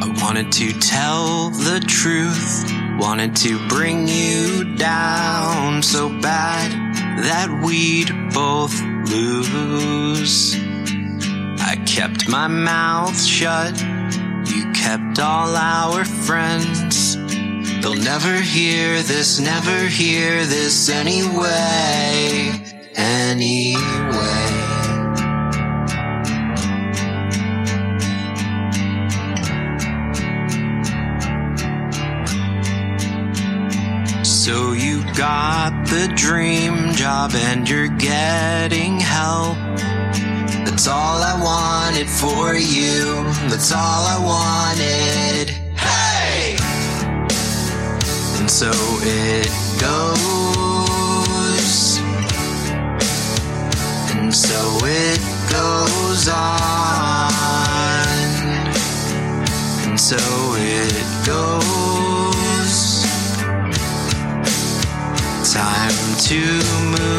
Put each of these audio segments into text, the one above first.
I wanted to tell the truth, wanted to bring you down so bad that we'd both lose. I kept my mouth shut, you kept all our friends. They'll never hear this, never hear this anyway, anyway. So you got the dream job and you're getting help. That's all I wanted for you. That's all I wanted. So it goes. And so it goes on. And so it goes. Time to move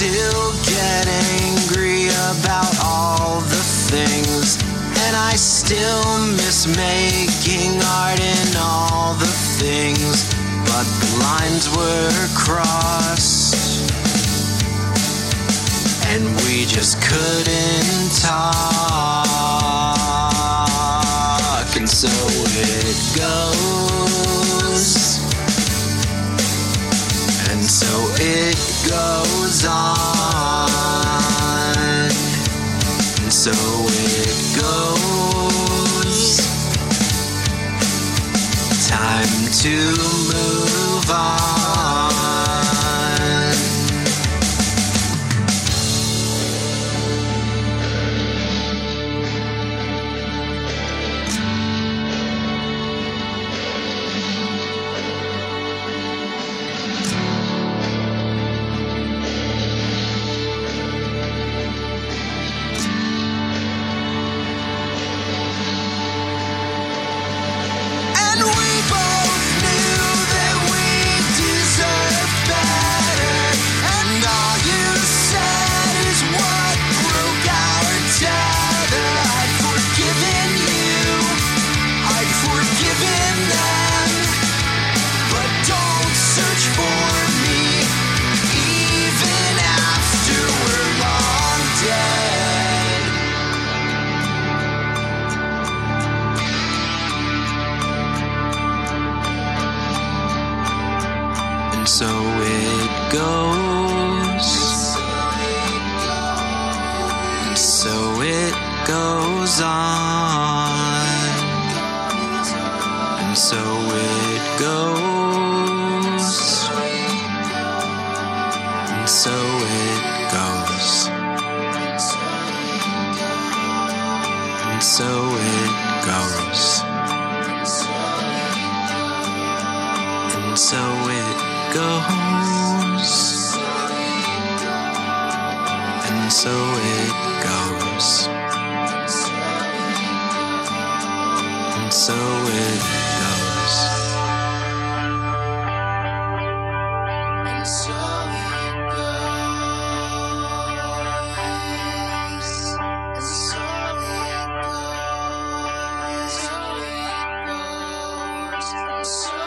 still get angry about all the things. And I still miss making art and all the things. But the lines were crossed. And we just couldn't talk. Goes on. And so it goes. Time to move on. And so it goes. And so it goes on. And so it goes. And so it goes. And so it goes. And so it goes. And so it goes. And so it goes. And so it goes. And so it goes. And so it goes.